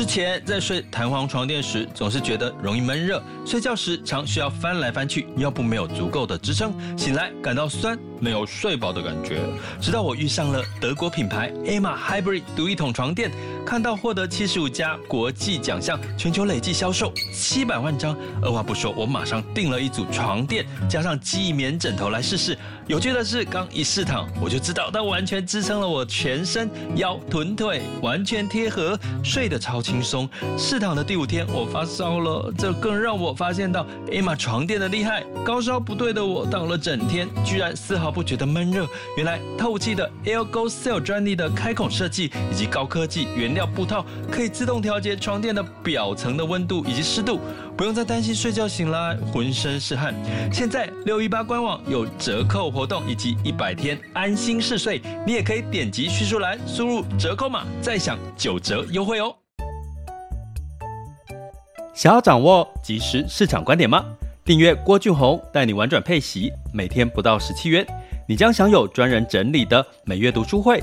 之前在睡弹簧床垫时，总是觉得容易闷热，睡觉时常需要翻来翻去，腰部没有足够的支撑，醒来感到酸，没有睡饱的感觉。直到我遇上了德国品牌 Emma Hybrid 独一桶床垫，看到获得七十五家国际奖项，全球累计销售七百万张，二话不说，我马上订了一组床垫，加上记忆棉枕头来试试。有趣的是，刚一试躺，我就知道它完全支撑了我全身，腰、臀、腿完全贴合，睡得超轻松。试躺的第五天，我发烧了，这更让我发现到 Emma 床垫的厉害。高烧不对的我，躺了整天，居然丝毫不觉得闷热。原来透气的 AirgoCell 专利的开孔设计，以及高科技原料布套，可以自动调节床垫的表层的温度以及湿度。不用再担心睡觉醒来浑身是汗。现在六一八官网有折扣活动以及一百天安心试睡，你也可以点击叙述栏输入折扣码，再享九折优惠哦。想要掌握即时市场观点吗？订阅郭俊宏带你玩转配息，每天不到十七元，你将享有专人整理的每月读书会、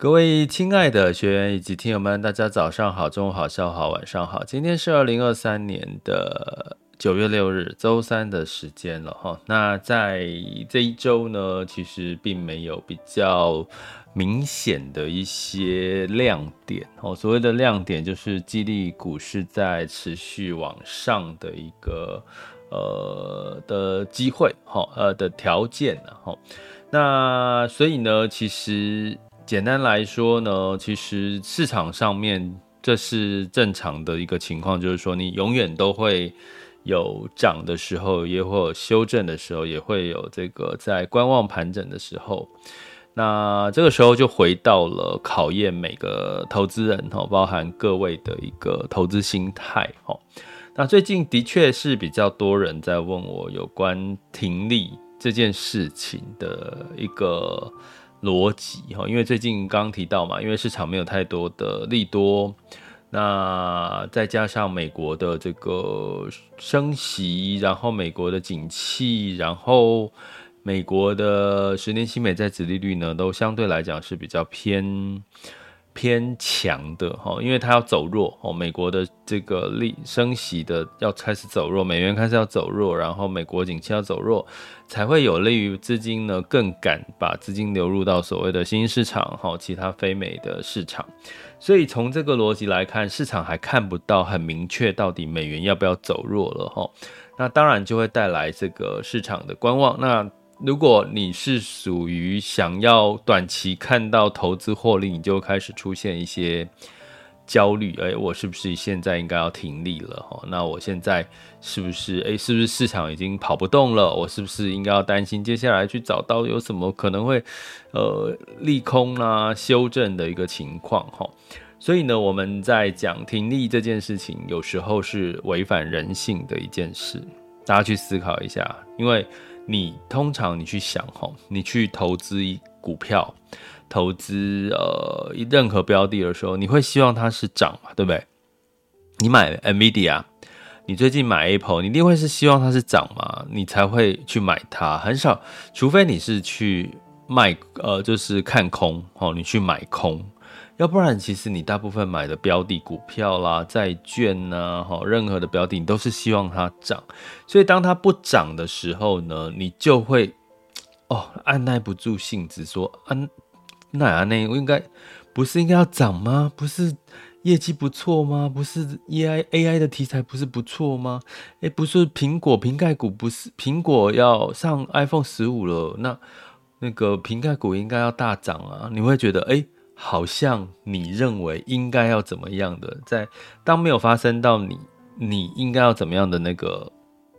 各位亲爱的学员以及听友们，大家早上好，中午好，下午好，晚上好。今天是二零二三年的。九月六日，周三的时间了哈。那在这一周呢，其实并没有比较明显的一些亮点哦。所谓的亮点，就是激励股市在持续往上的一个呃的机会哈呃的条件哈。那所以呢，其实简单来说呢，其实市场上面这是正常的一个情况，就是说你永远都会。有涨的时候，也会有修正的时候，也会有这个在观望盘整的时候。那这个时候就回到了考验每个投资人哦，包含各位的一个投资心态哦。那最近的确是比较多人在问我有关停利这件事情的一个逻辑哈，因为最近刚提到嘛，因为市场没有太多的利多。那再加上美国的这个升息，然后美国的景气，然后美国的十年期美债殖利率呢，都相对来讲是比较偏偏强的哈，因为它要走弱哦，美国的这个利升息的要开始走弱，美元开始要走弱，然后美国景气要走弱，才会有利于资金呢更敢把资金流入到所谓的新兴市场哈，其他非美的市场。所以从这个逻辑来看，市场还看不到很明确到底美元要不要走弱了哈，那当然就会带来这个市场的观望。那如果你是属于想要短期看到投资获利，你就开始出现一些。焦虑，诶，我是不是现在应该要停利了？哈，那我现在是不是，诶，是不是市场已经跑不动了？我是不是应该要担心接下来去找到有什么可能会，呃，利空啊、修正的一个情况？哈，所以呢，我们在讲停利这件事情，有时候是违反人性的一件事，大家去思考一下，因为你通常你去想，哈，你去投资股票。投资呃任何标的的时候，你会希望它是涨嘛，对不对？你买 NVIDIA，你最近买 Apple，你一定会是希望它是涨嘛，你才会去买它。很少，除非你是去卖，呃，就是看空哦，你去买空，要不然其实你大部分买的标的股票啦、债券呐、啊，哈，任何的标的，你都是希望它涨。所以当它不涨的时候呢，你就会哦按捺不住性子说按。那啊，那我应该不是应该要涨吗？不是业绩不错吗？不是 AI AI 的题材不是不错吗？哎、不是苹果瓶盖股不是苹果要上 iPhone 十五了，那那个瓶盖股应该要大涨啊！你会觉得哎、好像你认为应该要怎么样的，在当没有发生到你你应该要怎么样的那个。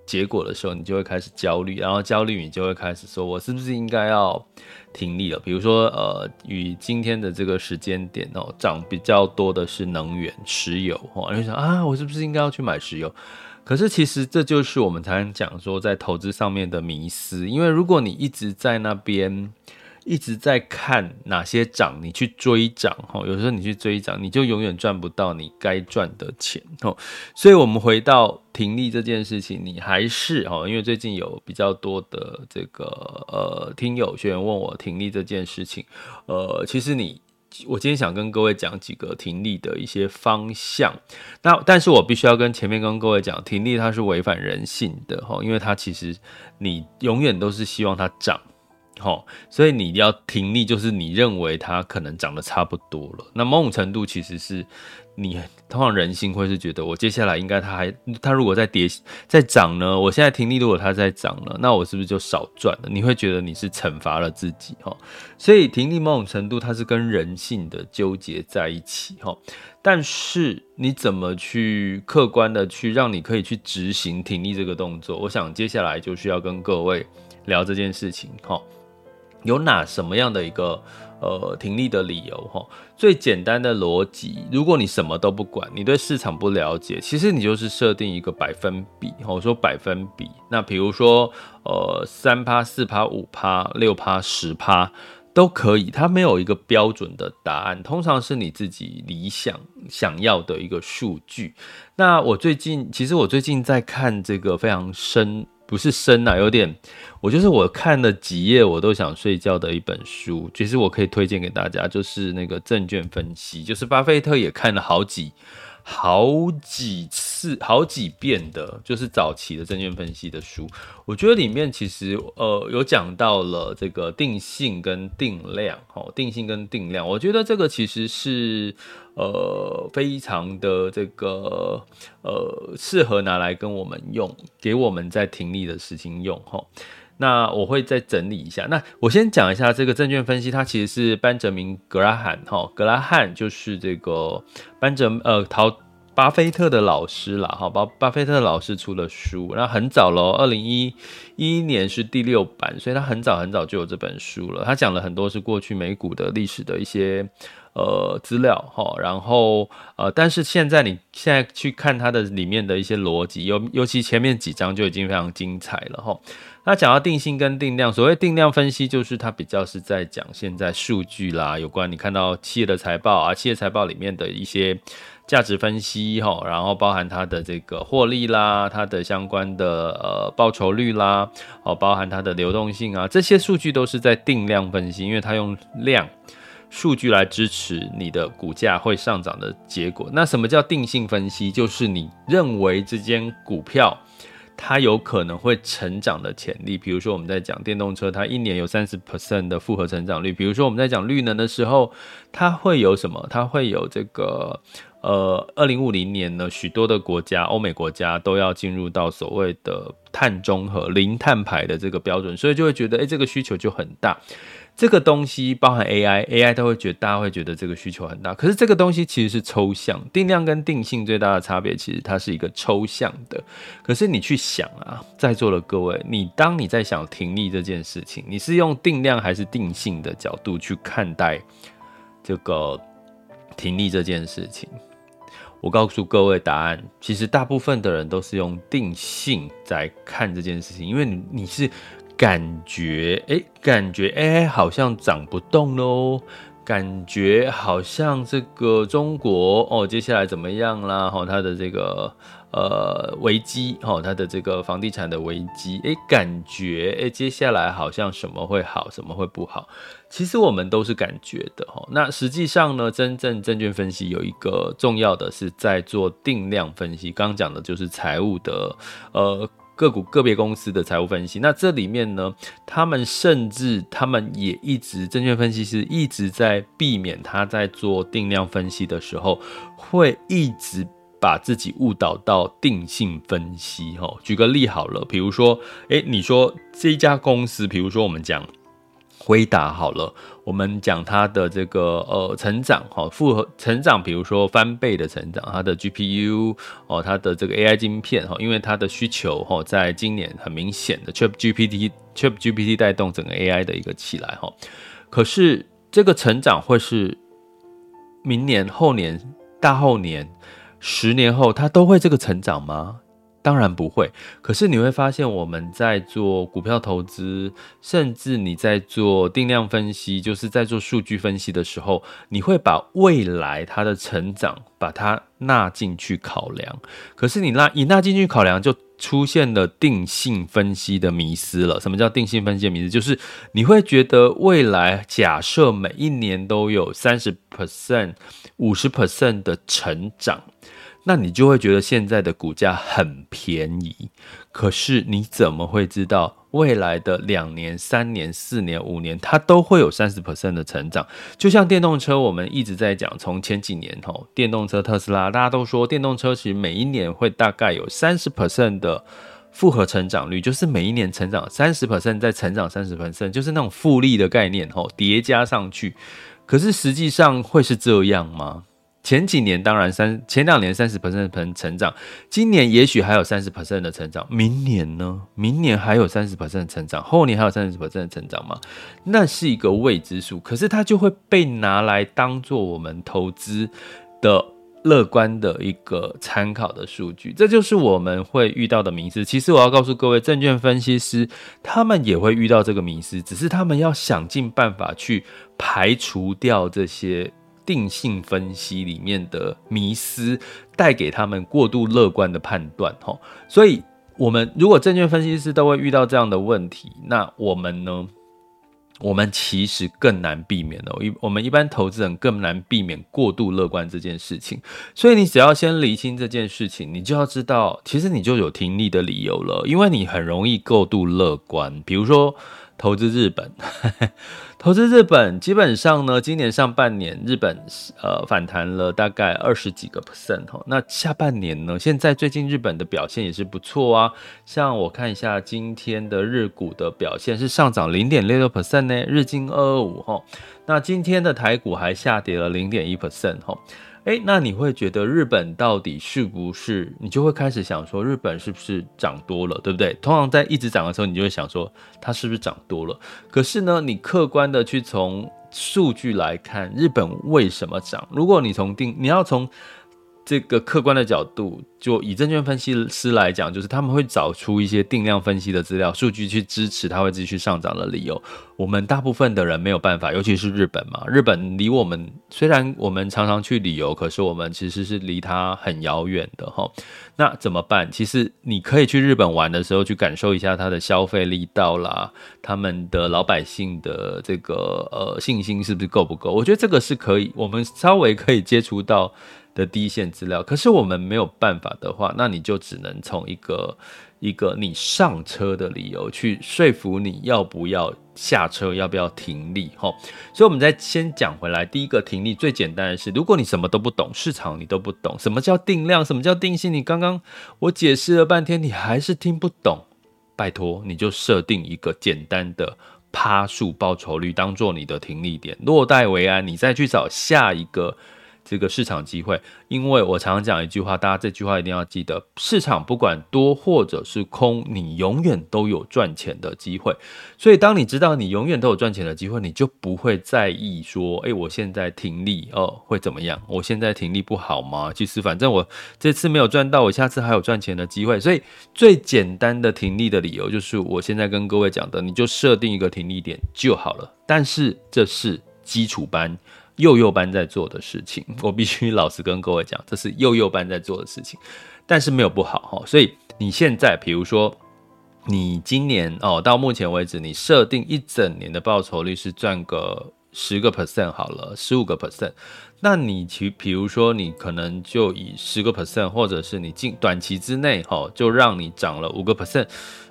结果的时候，你就会开始焦虑，然后焦虑，你就会开始说：“我是不是应该要停利了？”比如说，呃，与今天的这个时间点哦，涨比较多的是能源、石油哦，你就想啊，我是不是应该要去买石油？可是其实这就是我们常常讲说在投资上面的迷思，因为如果你一直在那边。一直在看哪些涨，你去追涨哈，有时候你去追涨，你就永远赚不到你该赚的钱哦。所以，我们回到停利这件事情，你还是哈，因为最近有比较多的这个呃听友学员问我停利这件事情，呃，其实你我今天想跟各位讲几个停利的一些方向。那但是我必须要跟前面跟各位讲，停利它是违反人性的哈，因为它其实你永远都是希望它涨。好，所以你要停利，就是你认为它可能涨得差不多了。那某种程度其实是你通常人性会是觉得，我接下来应该它还它如果再跌再涨呢？我现在停利，如果它再涨了，那我是不是就少赚了？你会觉得你是惩罚了自己哈。所以停利某种程度它是跟人性的纠结在一起哈。但是你怎么去客观的去让你可以去执行停利这个动作？我想接下来就需要跟各位聊这件事情哈。有哪什么样的一个呃停利的理由哈？最简单的逻辑，如果你什么都不管，你对市场不了解，其实你就是设定一个百分比。我说百分比，那比如说呃三趴、四趴、五趴、六趴、十趴都可以，它没有一个标准的答案，通常是你自己理想想要的一个数据。那我最近其实我最近在看这个非常深。不是深啊，有点，我就是我看了几页我都想睡觉的一本书，其实我可以推荐给大家，就是那个证券分析，就是巴菲特也看了好几。好几次、是好几遍的，就是早期的证券分析的书，我觉得里面其实呃有讲到了这个定性跟定量，哦，定性跟定量，我觉得这个其实是呃非常的这个呃适合拿来跟我们用，给我们在停利的事情用，哈。那我会再整理一下。那我先讲一下这个证券分析，它其实是班哲明格拉汉哈，格拉汉就是这个班哲呃陶巴菲特的老师啦哈，巴巴菲特老师出了书，那很早喽，二零一一年是第六版，所以他很早很早就有这本书了。他讲了很多是过去美股的历史的一些。呃，资料哈，然后呃，但是现在你现在去看它的里面的一些逻辑，尤尤其前面几章就已经非常精彩了哈。那讲到定性跟定量，所谓定量分析，就是它比较是在讲现在数据啦，有关你看到企业的财报啊，企业财报里面的一些价值分析哈，然后包含它的这个获利啦，它的相关的呃报酬率啦，哦，包含它的流动性啊，这些数据都是在定量分析，因为它用量。数据来支持你的股价会上涨的结果。那什么叫定性分析？就是你认为这间股票它有可能会成长的潜力。比如说我们在讲电动车，它一年有三十 percent 的复合成长率。比如说我们在讲绿能的时候，它会有什么？它会有这个呃，二零五零年呢，许多的国家，欧美国家都要进入到所谓的碳中和、零碳排的这个标准，所以就会觉得，哎，这个需求就很大。这个东西包含 AI，AI 都会觉得大家会觉得这个需求很大。可是这个东西其实是抽象，定量跟定性最大的差别，其实它是一个抽象的。可是你去想啊，在座的各位，你当你在想停利这件事情，你是用定量还是定性的角度去看待这个停利这件事情？我告诉各位答案，其实大部分的人都是用定性在看这件事情，因为你你是。感觉哎、感觉哎、好像涨不动喽。感觉好像这个中国哦，接下来怎么样啦？哈，它的这个呃危机，哈，它的这个房地产的危机，哎、欸，感觉哎、欸，接下来好像什么会好，什么会不好？其实我们都是感觉的哈。那实际上呢，真正证券分析有一个重要的是在做定量分析，刚刚讲的就是财务的呃。个股个别公司的财务分析，那这里面呢，他们甚至他们也一直证券分析师一直在避免他在做定量分析的时候，会一直把自己误导到定性分析。哈，举个例好了，比如说，诶，你说这一家公司，比如说我们讲。辉达好了，我们讲它的这个呃成长哈，复合成长，比如说翻倍的成长，它的 GPU 哦，它的这个 AI 晶片哈，因为它的需求哈，在今年很明显的 ChatGPT ChatGPT 带动整个 AI 的一个起来哈。可是这个成长会是明年、后年、大后年、十年后，它都会这个成长吗？当然不会。可是你会发现，我们在做股票投资，甚至你在做定量分析，就是在做数据分析的时候，你会把未来它的成长把它纳进去考量。可是你纳一纳进去考量，就出现了定性分析的迷思了。什么叫定性分析的迷思？就是你会觉得未来假设每一年都有三十 percent、五十 percent 的成长。那你就会觉得现在的股价很便宜，可是你怎么会知道未来的两年、三年、四年、五年，它都会有三十 percent 的成长？就像电动车，我们一直在讲，从前几年吼，电动车特斯拉，大家都说电动车其实每一年会大概有三十 percent 的复合成长率，就是每一年成长三十 percent，再成长三十 percent，就是那种复利的概念吼，叠加上去。可是实际上会是这样吗？前几年当然三，前两年三十 percent 的成长，今年也许还有三十 percent 的成长，明年呢？明年还有三十 percent 的成长，后年还有三十 percent 的成长吗？那是一个未知数，可是它就会被拿来当做我们投资的乐观的一个参考的数据，这就是我们会遇到的迷思。其实我要告诉各位，证券分析师他们也会遇到这个迷思，只是他们要想尽办法去排除掉这些。定性分析里面的迷思带给他们过度乐观的判断，哈，所以我们如果证券分析师都会遇到这样的问题，那我们呢？我们其实更难避免的，一我们一般投资人更难避免过度乐观这件事情。所以你只要先厘清这件事情，你就要知道，其实你就有停利的理由了，因为你很容易过度乐观，比如说。投资日本，投资日本基本上呢，今年上半年日本呃反弹了大概二十几个 percent，那下半年呢，现在最近日本的表现也是不错啊，像我看一下今天的日股的表现是上涨零点六六 percent 呢，日经二二五哈，那今天的台股还下跌了零点一 percent 哈。哎，那你会觉得日本到底是不是？你就会开始想说，日本是不是涨多了，对不对？通常在一直涨的时候，你就会想说，它是不是涨多了？可是呢，你客观的去从数据来看，日本为什么涨？如果你从定，你要从。这个客观的角度，就以证券分析师来讲，就是他们会找出一些定量分析的资料、数据去支持它会继续上涨的理由。我们大部分的人没有办法，尤其是日本嘛，日本离我们虽然我们常常去旅游，可是我们其实是离它很遥远的哈。那怎么办？其实你可以去日本玩的时候，去感受一下它的消费力道啦，他们的老百姓的这个呃信心是不是够不够？我觉得这个是可以，我们稍微可以接触到。的第一线资料，可是我们没有办法的话，那你就只能从一个一个你上车的理由去说服你要不要下车，要不要停利，吼。所以，我们再先讲回来，第一个停利最简单的是，如果你什么都不懂，市场你都不懂，什么叫定量，什么叫定性，你刚刚我解释了半天，你还是听不懂，拜托，你就设定一个简单的趴数报酬率当做你的停利点，落袋为安，你再去找下一个。这个市场机会，因为我常常讲一句话，大家这句话一定要记得：市场不管多或者是空，你永远都有赚钱的机会。所以，当你知道你永远都有赚钱的机会，你就不会在意说，哎，我现在停利哦，会怎么样？我现在停利不好吗？其实，反正我这次没有赚到，我下次还有赚钱的机会。所以，最简单的停利的理由就是，我现在跟各位讲的，你就设定一个停利点就好了。但是，这是基础班。幼幼班在做的事情，我必须老实跟各位讲，这是幼幼班在做的事情，但是没有不好哈。所以你现在，比如说你今年哦，到目前为止，你设定一整年的报酬率是赚个十个 percent 好了，十五个 percent，那你其比如说你可能就以十个 percent，或者是你近短期之内哈，就让你涨了五个 percent，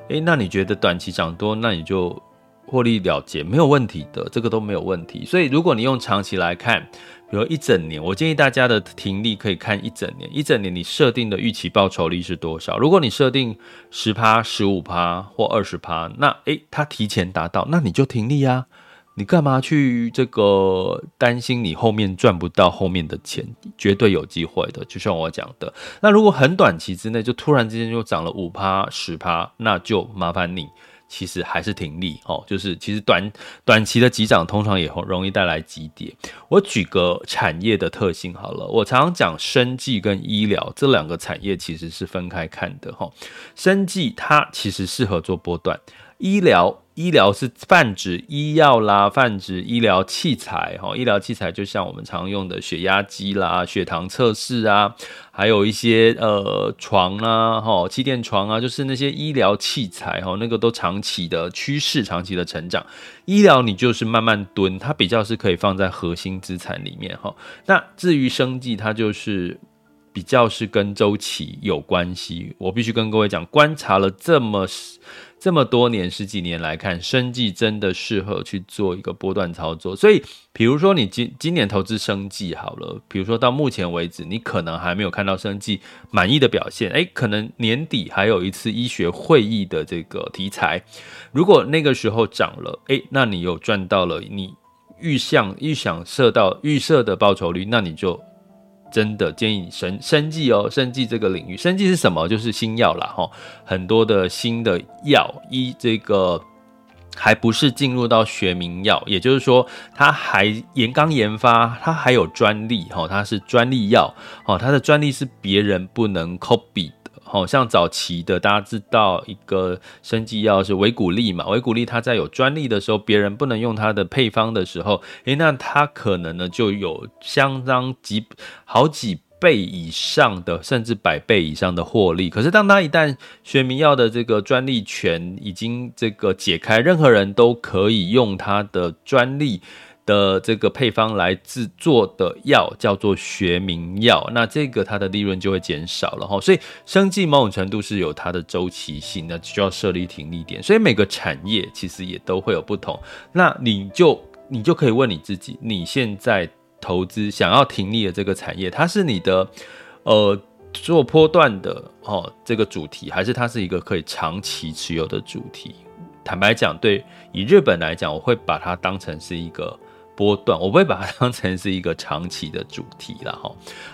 诶，那你觉得短期涨多，那你就。获利了结没有问题的，这个都没有问题。所以如果你用长期来看，比如一整年，我建议大家的停利可以看一整年。一整年你设定的预期报酬率是多少？如果你设定十趴、十五趴或二十趴，那诶，它提前达到，那你就停利啊。你干嘛去这个担心你后面赚不到后面的钱？绝对有机会的，就像我讲的。那如果很短期之内就突然之间就涨了五趴、十趴，那就麻烦你。其实还是挺利哦，就是其实短短期的急涨通常也容易带来急跌。我举个产业的特性好了，我常常讲生计跟医疗这两个产业其实是分开看的哈。生计它其实适合做波段，医疗。医疗是泛指医药啦，泛指医疗器材哈。医疗器材就像我们常用的血压机啦、血糖测试啊，还有一些呃床啊、哈气垫床啊，就是那些医疗器材哈，那个都长期的趋势，长期的成长。医疗你就是慢慢蹲，它比较是可以放在核心资产里面哈。那至于生计，它就是比较是跟周期有关系。我必须跟各位讲，观察了这么。这么多年十几年来看，生技真的适合去做一个波段操作。所以，比如说你今今年投资生技好了，比如说到目前为止，你可能还没有看到生技满意的表现。诶，可能年底还有一次医学会议的这个题材，如果那个时候涨了，诶，那你有赚到了你预想预想设到预设的报酬率，那你就。真的建议你生生技哦，生技这个领域，生技是什么？就是新药啦。哈，很多的新的药，一这个还不是进入到学名药，也就是说，它还研刚研发，它还有专利，哈，它是专利药，哦，它的专利是别人不能 copy。好像早期的大家知道一个生技药是维骨力嘛，维骨力它在有专利的时候，别人不能用它的配方的时候，诶，那它可能呢就有相当几好几倍以上的，甚至百倍以上的获利。可是当它一旦学名药的这个专利权已经这个解开，任何人都可以用它的专利。的这个配方来制作的药叫做学名药，那这个它的利润就会减少了哈。所以生计某种程度是有它的周期性，那就要设立停利点。所以每个产业其实也都会有不同。那你就你就可以问你自己，你现在投资想要停利的这个产业，它是你的呃做波段的哦这个主题，还是它是一个可以长期持有的主题？坦白讲，对以日本来讲，我会把它当成是一个。波段，我不会把它当成是一个长期的主题了哈。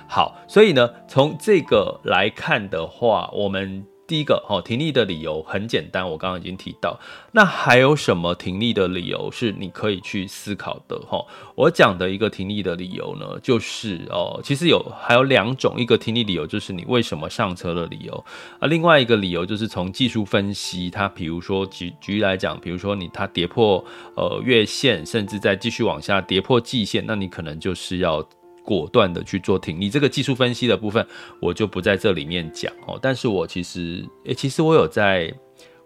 好，所以呢，从这个来看的话，我们。第一个哦，停利的理由很简单，我刚刚已经提到。那还有什么停利的理由是你可以去思考的哈？我讲的一个停利的理由呢，就是哦，其实有还有两种，一个停利理由就是你为什么上车的理由啊，另外一个理由就是从技术分析，它比如说举举例来讲，比如说你它跌破呃月线，甚至再继续往下跌破季线，那你可能就是要。果断的去做停利，这个技术分析的部分我就不在这里面讲哦。但是我其实，诶，其实我有在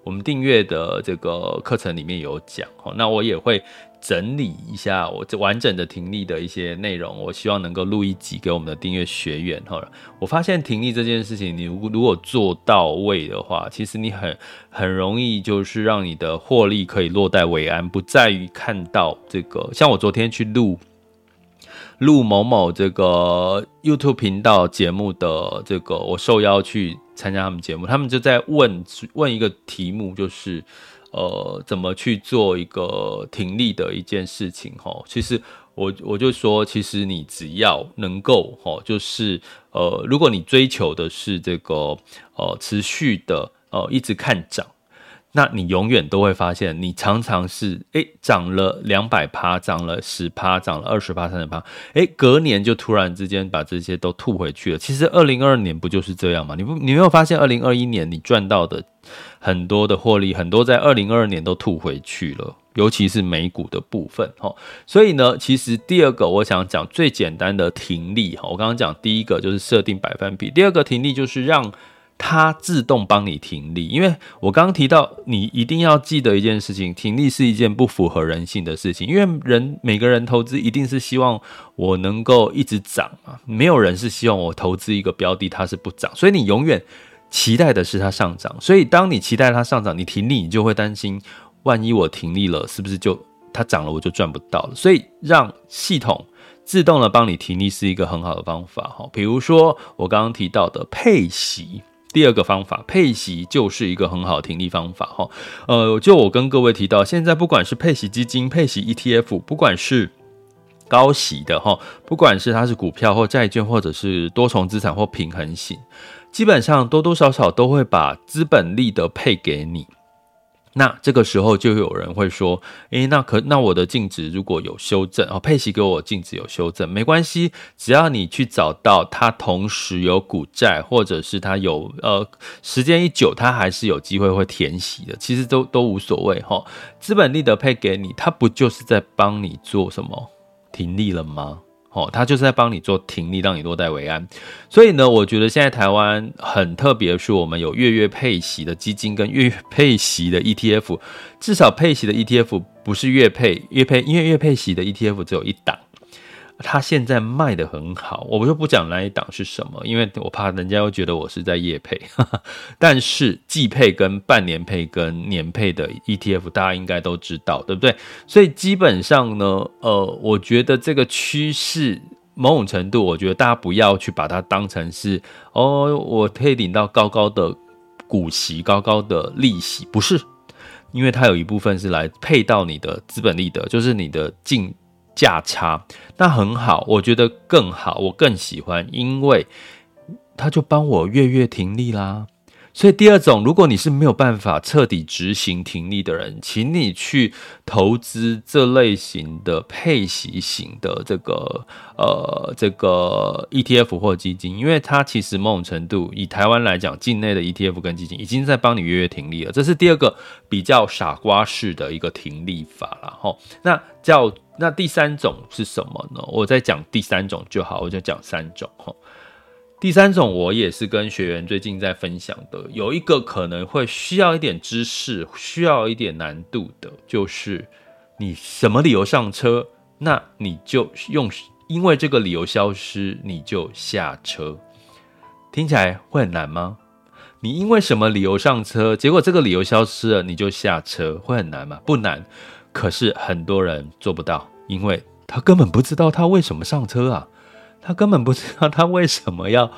我们订阅的这个课程里面有讲哦。那我也会整理一下我这完整的停利的一些内容，我希望能够录一集给我们的订阅学员哈。我发现停利这件事情，你如果如果做到位的话，其实你很很容易就是让你的获利可以落袋为安，不在于看到这个。像我昨天去录。录某某这个 YouTube 频道节目的这个，我受邀去参加他们节目，他们就在问问一个题目，就是呃，怎么去做一个停利的一件事情齁。其实我我就说，其实你只要能够齁，就是呃，如果你追求的是这个呃持续的呃一直看涨。那你永远都会发现，你常常是诶涨了两百趴，涨了十趴，涨了二十趴、三十趴，诶隔年就突然之间把这些都吐回去了。其实二零二二年不就是这样吗？你不你没有发现二零二一年你赚到的很多的获利，很多在二零二二年都吐回去了，尤其是美股的部分哈。所以呢，其实第二个我想讲最简单的停利哈，我刚刚讲第一个就是设定百分比，第二个停利就是让。它自动帮你停利，因为我刚刚提到，你一定要记得一件事情，停利是一件不符合人性的事情。因为人每个人投资一定是希望我能够一直涨嘛，没有人是希望我投资一个标的它是不涨，所以你永远期待的是它上涨。所以当你期待它上涨，你停利，你就会担心，万一我停利了，是不是就它涨了我就赚不到了？所以让系统自动的帮你停利是一个很好的方法哈。比如说我刚刚提到的配息。第二个方法，配息就是一个很好的停利方法哈。呃，就我跟各位提到，现在不管是配息基金、配息 ETF，不管是高息的哈，不管是它是股票或债券，或者是多重资产或平衡型，基本上多多少少都会把资本利得配给你。那这个时候就有人会说，诶，那可那我的净值如果有修正哦，配息给我净值有修正，没关系，只要你去找到它同时有股债，或者是它有呃时间一久，它还是有机会会填息的，其实都都无所谓哈。资本利得配给你，它不就是在帮你做什么停利了吗？哦，他就是在帮你做停利，让你落袋为安。所以呢，我觉得现在台湾很特别，是我们有月月配息的基金跟月月配息的 ETF，至少配息的 ETF 不是月配月配，因为月配息的 ETF 只有一档。他现在卖的很好，我就不讲那一档是什么，因为我怕人家会觉得我是在业配。但是季配跟半年配跟年配的 ETF，大家应该都知道，对不对？所以基本上呢，呃，我觉得这个趋势某种程度，我觉得大家不要去把它当成是哦，我可以领到高高的股息、高高的利息，不是，因为它有一部分是来配到你的资本利得，就是你的净。价差，那很好，我觉得更好，我更喜欢，因为他就帮我月月停利啦。所以第二种，如果你是没有办法彻底执行停利的人，请你去投资这类型的配息型的这个呃这个 ETF 或基金，因为它其实某种程度以台湾来讲，境内的 ETF 跟基金已经在帮你约约停利了。这是第二个比较傻瓜式的一个停利法了哈。那叫那第三种是什么呢？我再讲第三种就好，我就讲三种哈。第三种，我也是跟学员最近在分享的，有一个可能会需要一点知识，需要一点难度的，就是你什么理由上车，那你就用，因为这个理由消失，你就下车。听起来会很难吗？你因为什么理由上车，结果这个理由消失了，你就下车，会很难吗？不难，可是很多人做不到，因为他根本不知道他为什么上车啊。他根本不知道他为什么要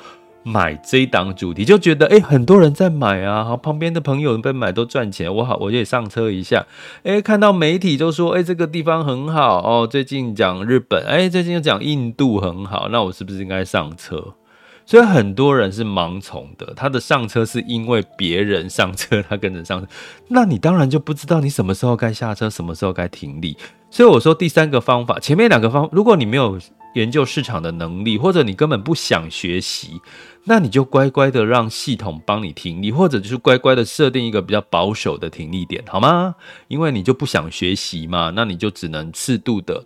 买这一档主题，就觉得诶、很多人在买啊，好，旁边的朋友被买都赚钱，我好，我就得上车一下。诶、看到媒体就说，诶、欸，这个地方很好哦，最近讲日本，诶、最近又讲印度很好，那我是不是应该上车？所以很多人是盲从的，他的上车是因为别人上车，他跟着上车，那你当然就不知道你什么时候该下车，什么时候该停立。所以我说第三个方法，前面两个方，如果你没有。研究市场的能力，或者你根本不想学习，那你就乖乖的让系统帮你停利，或者就是乖乖的设定一个比较保守的停利点，好吗？因为你就不想学习嘛，那你就只能适度的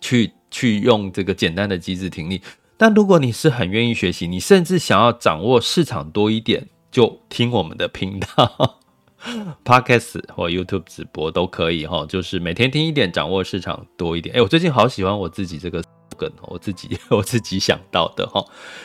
去去用这个简单的机制停利。但如果你是很愿意学习，你甚至想要掌握市场多一点，就听我们的频道 Podcast 或 YouTube 直播都可以哈，就是每天听一点，掌握市场多一点。哎，我最近好喜欢我自己这个梗。我自己 我自己想到的哈，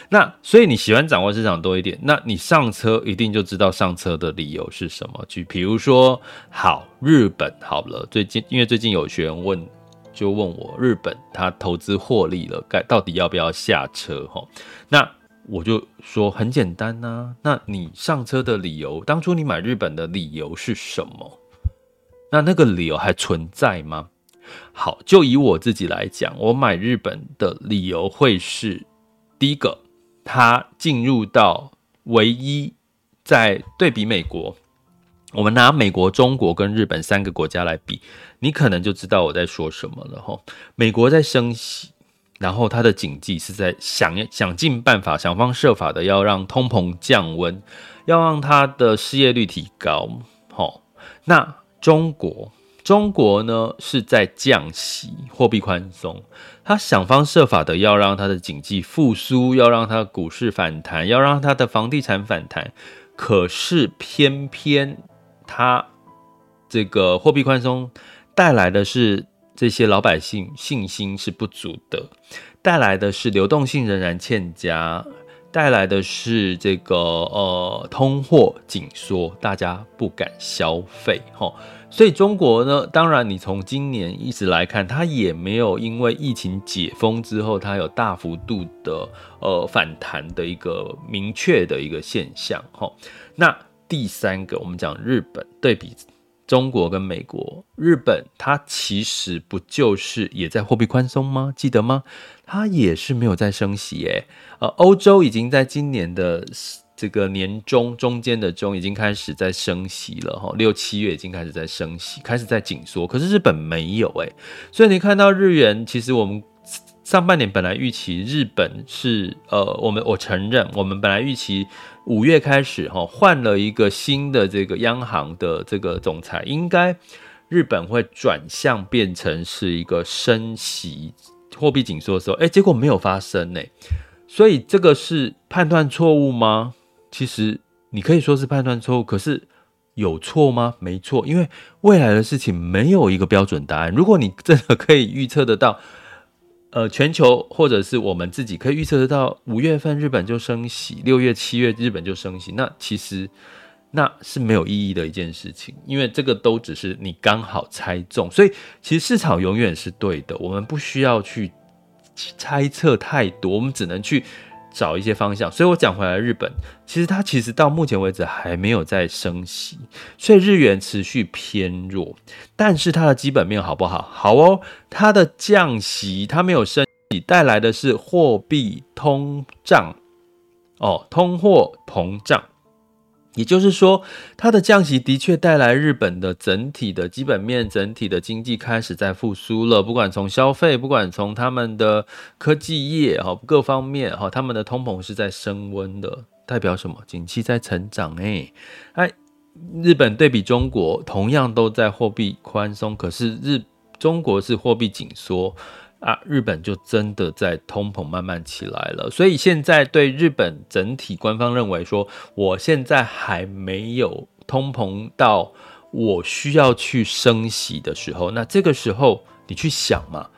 那所以你喜欢掌握市场多一点，那你上车一定就知道上车的理由是什么？就比如说，好，日本好了，最近因为最近有学员问，就问我日本他投资获利了，该到底要不要下车？哈，那我就说很简单呐、那你上车的理由，当初你买日本的理由是什么？那那个理由还存在吗？好，就以我自己来讲，我买日本的理由会是第一个，它进入到唯一在对比美国，我们拿美国、中国跟日本三个国家来比，你可能就知道我在说什么了哈。美国在升息，然后他的经济是在想想尽办法、想方设法的要让通膨降温，要让他的失业率提高。好，那中国。中国呢是在降息、货币宽松，他想方设法的要让他的经济复苏，要让他的股市反弹，要让他的房地产反弹。可是偏偏他这个货币宽松带来的是这些老百姓信心是不足的，带来的是流动性仍然欠佳，带来的是这个呃通货紧缩，大家不敢消费，吼。所以中国呢，当然你从今年一直来看，它也没有因为疫情解封之后，它有大幅度的呃反弹的一个明确的一个现象哈。那第三个，我们讲日本对比中国跟美国，日本它其实不就是也在货币宽松吗？记得吗？它也是没有在升息诶。呃，欧洲已经在今年的这个年中中间的中已经开始在升息了哈，六七月已经开始在升息，开始在紧缩。可是日本没有诶，所以你看到日元，其实我们上半年本来预期日本是呃，我们我承认，我们本来预期五月开始哈换了一个新的这个央行的这个总裁，应该日本会转向变成是一个升息货币紧缩的时候，诶，结果没有发生呢，所以这个是判断错误吗？其实你可以说是判断错误，可是有错吗？没错，因为未来的事情没有一个标准答案。如果你真的可以预测得到，呃，全球或者是我们自己可以预测得到，五月份日本就升息，六月、七月日本就升息，那其实那是没有意义的一件事情，因为这个都只是你刚好猜中。所以其实市场永远是对的，我们不需要去猜测太多，我们只能去。找一些方向，所以我讲回来，日本其实它其实到目前为止还没有在升息，所以日元持续偏弱，但是它的基本面好不好？好哦，它的降息它没有升息，带来的是货币通胀，哦，通货膨胀。也就是说，它的降息的确带来日本的整体的基本面、整体的经济开始在复苏了。不管从消费，不管从他们的科技业哈各方面哈，他们的通膨是在升温的，代表什么？景气在成长诶。哎，日本对比中国，同样都在货币宽松，可是日中国是货币紧缩。啊，日本就真的在通膨慢慢起来了，所以现在对日本整体官方认为说，我现在还没有通膨到我需要去升息的时候，那这个时候你去想嘛。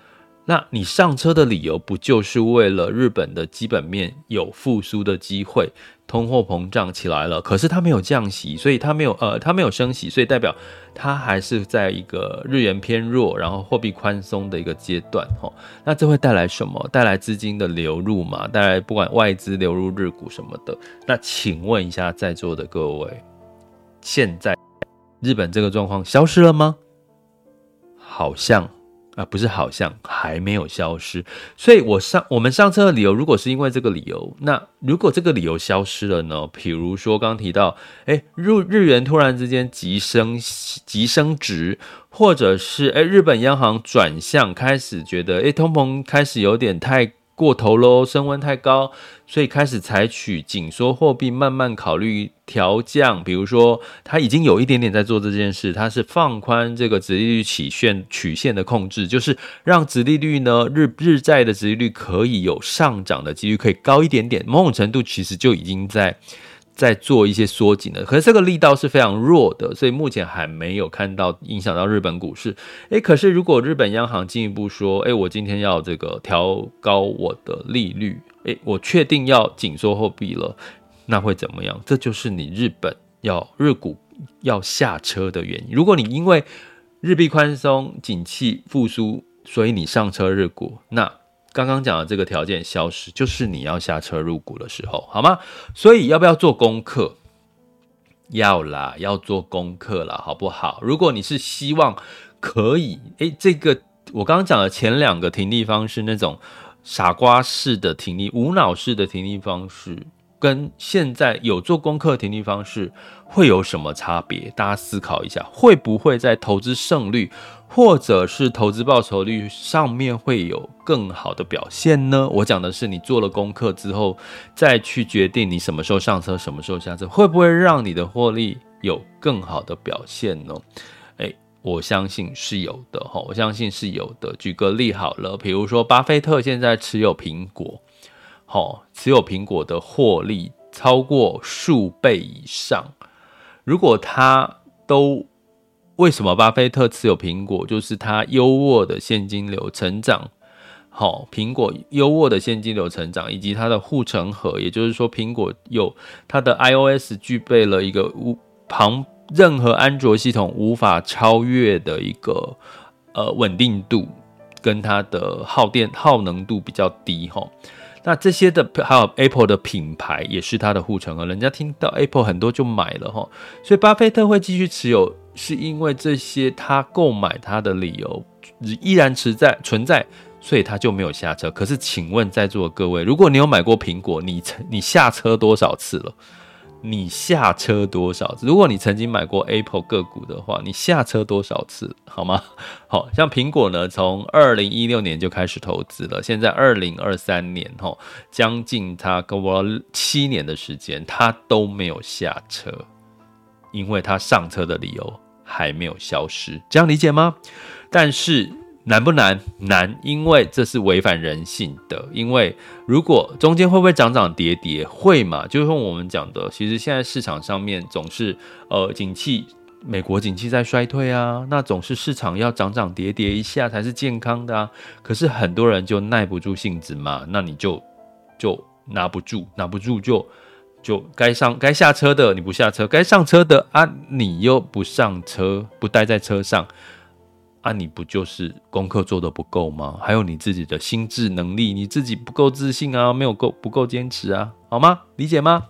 那你上车的理由不就是为了日本的基本面有复苏的机会，通货膨胀起来了，可是它没有降息，所以它没有呃，它没有升息，所以代表它还是在一个日元偏弱，然后货币宽松的一个阶段哈。那这会带来什么？带来资金的流入嘛？带来不管外资流入日股什么的。那请问一下在座的各位，现在日本这个状况消失了吗？好像。啊，不是，好像还没有消失，所以我上我们上车的理由，如果是因为这个理由，那如果这个理由消失了呢？比如说刚提到，哎，日日元突然之间急升急升值，或者是哎日本央行转向开始觉得，哎通膨开始有点太。过头喽，升温太高，所以开始采取紧缩货币，慢慢考虑调降。比如说，它已经有一点点在做这件事，它是放宽这个直利率曲线曲线的控制，就是让殖利率呢日日债的殖利率可以有上涨的几率，可以高一点点。某种程度其实就已经在。在做一些缩紧的，可是这个力道是非常弱的，所以目前还没有看到影响到日本股市。诶，可是如果日本央行进一步说，诶，我今天要这个调高我的利率，诶，我确定要紧缩货币了，那会怎么样？这就是你日本要日股要下车的原因。如果你因为日币宽松、景气复苏，所以你上车日股，那。刚刚讲的这个条件消失，就是你要下车入股的时候，好吗？所以要不要做功课？要啦，要做功课啦，好不好？如果你是希望可以，诶，这个我刚刚讲的前两个停利方式，那种傻瓜式的停利、无脑式的停利方式，跟现在有做功课停利方式会有什么差别？大家思考一下，会不会在投资胜率？或者是投资报酬率上面会有更好的表现呢？我讲的是你做了功课之后再去决定你什么时候上车，什么时候下车，会不会让你的获利有更好的表现呢？诶，我相信是有的哈，我相信是有的。举个例好了，比如说巴菲特现在持有苹果，好，持有苹果的获利超过数倍以上，如果他都。为什么巴菲特持有苹果？就是他优渥的现金流成长，好，苹果优渥的现金流成长，以及它的护城河，也就是说，苹果有它的 iOS 具备了一个无旁任何安卓系统无法超越的一个呃稳定度，跟它的耗电耗能度比较低哈。那这些的还有 Apple 的品牌也是它的护城河，人家听到 Apple 很多就买了哈，所以巴菲特会继续持有。是因为这些他购买它的理由依然存在存在，所以他就没有下车。可是，请问在座的各位，如果你有买过苹果，你你下车多少次了？你下车多少次？如果你曾经买过 Apple 个股的话，你下车多少次？好吗？好像苹果呢，从二零一六年就开始投资了，现在二零二三年，吼，将近它跟我七年的时间，它都没有下车，因为它上车的理由还没有消失，这样理解吗？但是。难不难？难，因为这是违反人性的。因为如果中间会不会涨涨跌跌？会嘛？就是我们讲的，其实现在市场上面总是呃，景气，美国景气在衰退啊，那总是市场要涨涨跌跌一下才是健康的啊。可是很多人就耐不住性子嘛，那你就就拿不住，拿不住就就该上该下车的你不下车，该上车的啊你又不上车，不待在车上。啊、你不就是功课做的不够吗？还有你自己的心智能力，你自己不够自信啊，没有够不够坚持啊，好吗？理解吗？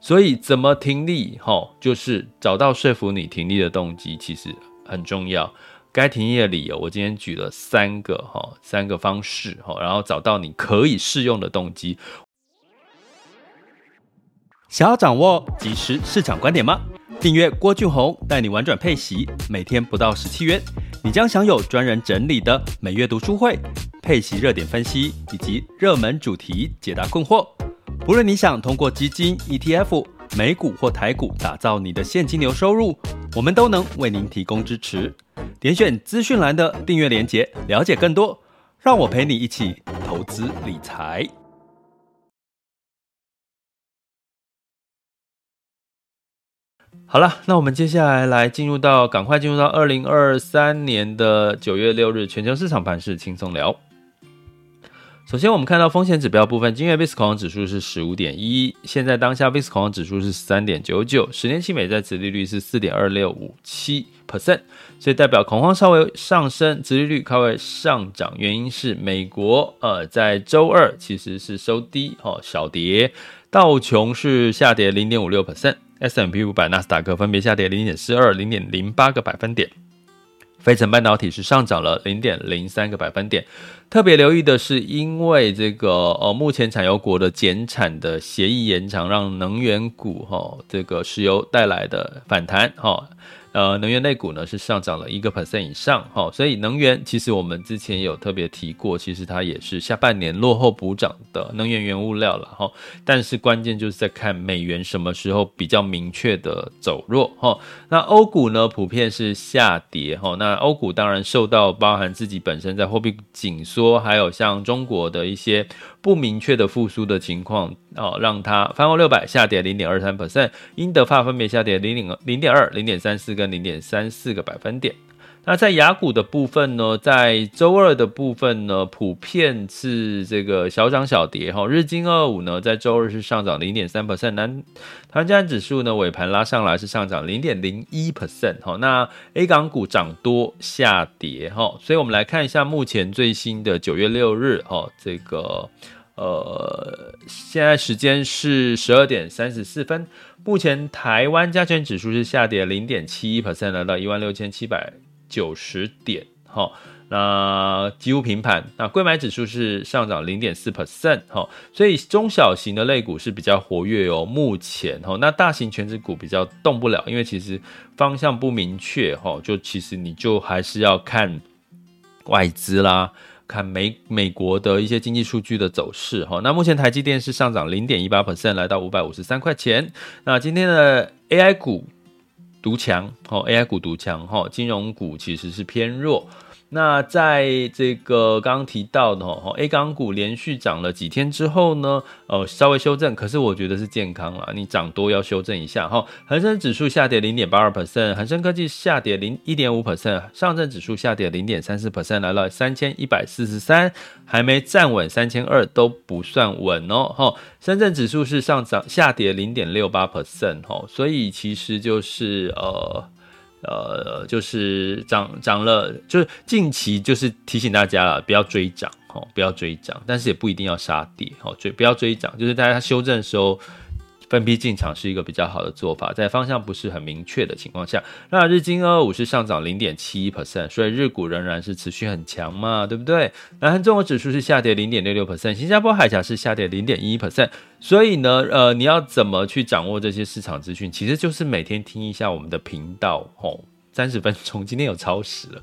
所以怎么停利？哈，就是找到说服你停利的动机，其实很重要。该停业的理由，我今天举了三个哈，三个方式哈，然后找到你可以适用的动机。想要掌握即时市场观点吗？订阅郭俊宏带你玩转配息，每天不到十七元。你将享有专人整理的每月读书会、配息热点分析以及热门主题解答困惑。不论你想通过基金、ETF、美股或台股打造你的现金流收入，我们都能为您提供支持。点选资讯栏的订阅链接，了解更多。让我陪你一起投资理财。好了，那我们接下来来进入到，赶快进入到二零二三年的九月六日全球市场盘势轻松聊。首先，我们看到风险指标部分，今日 VIX 恐慌指数是十五点一，现在当下 VIX 恐慌指数是三点九九，十年期美债殖利率是四点二六五七 percent，所以代表恐慌稍微上升，殖利率稍微上涨，原因是美国呃在周二其实是收低哦，小跌，道琼是下跌零点五六 percent。S M P 五百、纳斯达克分别下跌零点四二、零点零八个百分点，非成半导体是上涨了零点零三个百分点。特别留意的是，因为这个呃，目前产油国的减产的协议延长，让能源股哈，这个石油带来的反弹哈。呃，能源类股呢是上涨了一个 percent 以上，哈，所以能源其实我们之前有特别提过，其实它也是下半年落后补涨的能源原物料了，哈。但是关键就是在看美元什么时候比较明确的走弱，哈。那欧股呢普遍是下跌，哈。那欧股当然受到包含自己本身在货币紧缩，还有像中国的一些不明确的复苏的情况，哦，让它泛欧六百下跌零点二三 percent，英德法分别下跌零点零点二、零点三四。跟零点三四个百分点。那在雅股的部分呢，在周二的部分呢，普遍是这个小涨小跌哈。日经二五呢，在周二是上涨零点三 percent，南台湾加权指数呢尾盘拉上来是上涨零点零一 percent 哈。那 A 港股涨多下跌哈，所以我们来看一下目前最新的九月六日哈，这个。呃，现在时间是十二点三十四分。目前台湾加权指数是下跌零点七一 percent，来到一万六千七百九十点。哈，那几乎平盘。那柜买指数是上涨零点四 percent。哈，所以中小型的类股是比较活跃哦。目前哈，那大型权值股比较动不了，因为其实方向不明确。哈，就其实你就还是要看外资啦。看美美国的一些经济数据的走势哈，那目前台积电是上涨零点一八 percent，来到五百五十三块钱。那今天的 AI 股独强哦，AI 股独强哈，金融股其实是偏弱。那在这个刚刚提到的哈，A 港股连续涨了几天之后呢，呃，稍微修正，可是我觉得是健康啦，你涨多要修正一下哈。恒生指数下跌零点八二 percent，恒生科技下跌零一点五 percent，上证指数下跌零点三四 percent，来了三千一百四十三，还没站稳三千二都不算稳哦哈。深圳指数是上涨下跌零点六八 percent 哈，所以其实就是呃。呃，就是涨涨了，就是近期就是提醒大家了，不要追涨，哦，不要追涨，但是也不一定要杀跌，哦，追不要追涨，就是大家修正的时候分批进场是一个比较好的做法，在方向不是很明确的情况下，那日经二五是上涨零点七一 percent，所以日股仍然是持续很强嘛，对不对？南韩综合指数是下跌零点六六 percent，新加坡海峡是下跌零点一 percent，所以呢，呃，你要怎么去掌握这些市场资讯？其实就是每天听一下我们的频道，吼，三十分钟，今天有超时了。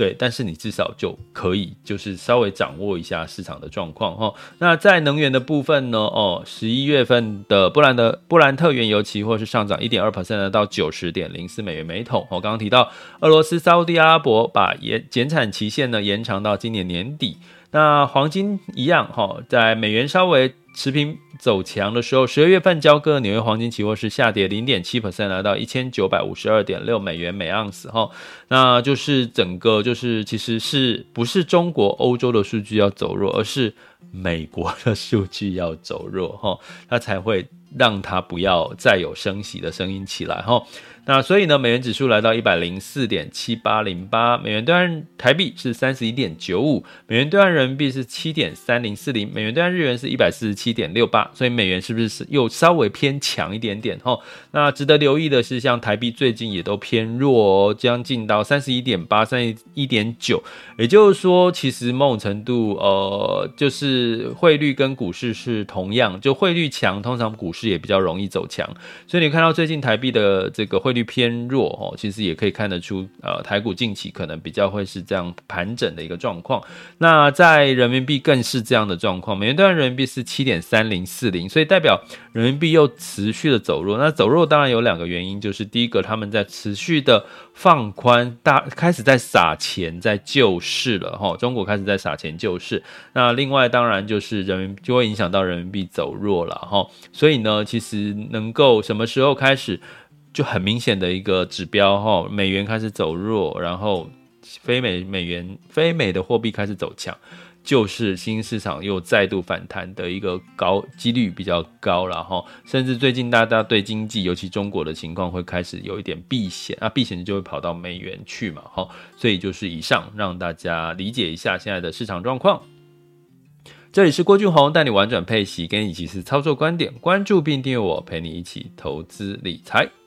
对，但是你至少就可以，就是稍微掌握一下市场的状况哈。那在能源的部分呢？哦，十一月份的布兰德布兰特原油期货是上涨一点二 percent 到九十点零四美元每桶。我刚刚提到，俄罗斯沙乌地阿拉伯把延减产期限呢延长到今年年底。那黄金一样哈，在美元稍微。持平走强的时候，十二月份交割纽约黄金期货是下跌零点七 percent，来到一千九百五十二点六美元每盎司哈。那就是整个就是其实是不是中国、欧洲的数据要走弱，而是美国的数据要走弱哈，它才会让它不要再有升息的声音起来哈。那所以呢，美元指数来到一百零四点七八零八，美元兑换台币是三十一点九五，美元兑换人民币是七点三零四零，美元兑换日元是一百四十七点六八，所以美元是不是又稍微偏强一点点？哈，那值得留意的是，像台币最近也都偏弱哦，将近到三十一点八、三十一点九，也就是说，其实某种程度，呃，就是是汇率跟股市是同样，就汇率强，通常股市也比较容易走强，所以你看到最近台币的这个汇。率偏弱哦，其实也可以看得出，呃，台股近期可能比较会是这样盘整的一个状况。那在人民币更是这样的状况，美元兑人民币是七点三零四零，所以代表人民币又持续的走弱。那走弱当然有两个原因，就是第一个他们在持续的放宽，大开始在撒钱在救市了哈，中国开始在撒钱救市。那另外当当然就是人民就会影响到人民币走弱了哈，所以呢，其实能够什么时候开始？就很明显的一个指标哈，美元开始走弱，然后非美美元非美的货币开始走强，就是新市场又再度反弹的一个高几率比较高了哈。甚至最近大家对经济，尤其中国的情况会开始有一点避险啊，避险就会跑到美元去嘛哈。所以就是以上让大家理解一下现在的市场状况。这里是郭俊宏带你玩转配息，跟你及是操作观点，关注并订阅我，陪你一起投资理财。